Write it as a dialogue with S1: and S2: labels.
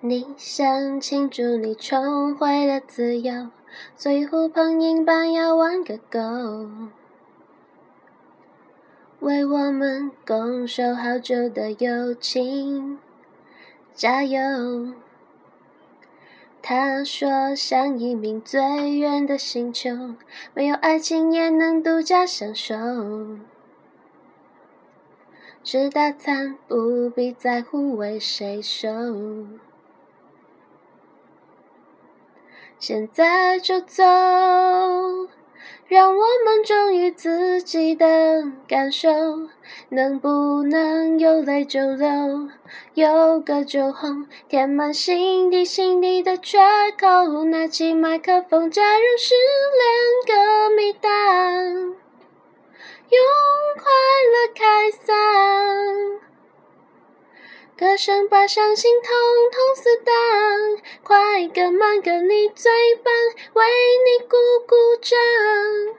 S1: 你想庆祝你重回了自由，所以呼朋引伴要玩个够，为我们拱手好久的友情加油。他说，像一名最远的星球，没有爱情也能独家享受。吃大餐不必在乎为谁收，现在就走，让我们忠于自己的感受。能不能有泪就流，有歌就红，填满心底心底的缺口。拿起麦克风，加入失恋歌迷档。用快乐开嗓，歌声把伤心统统撕荡，快歌慢歌你最棒，为你鼓鼓掌。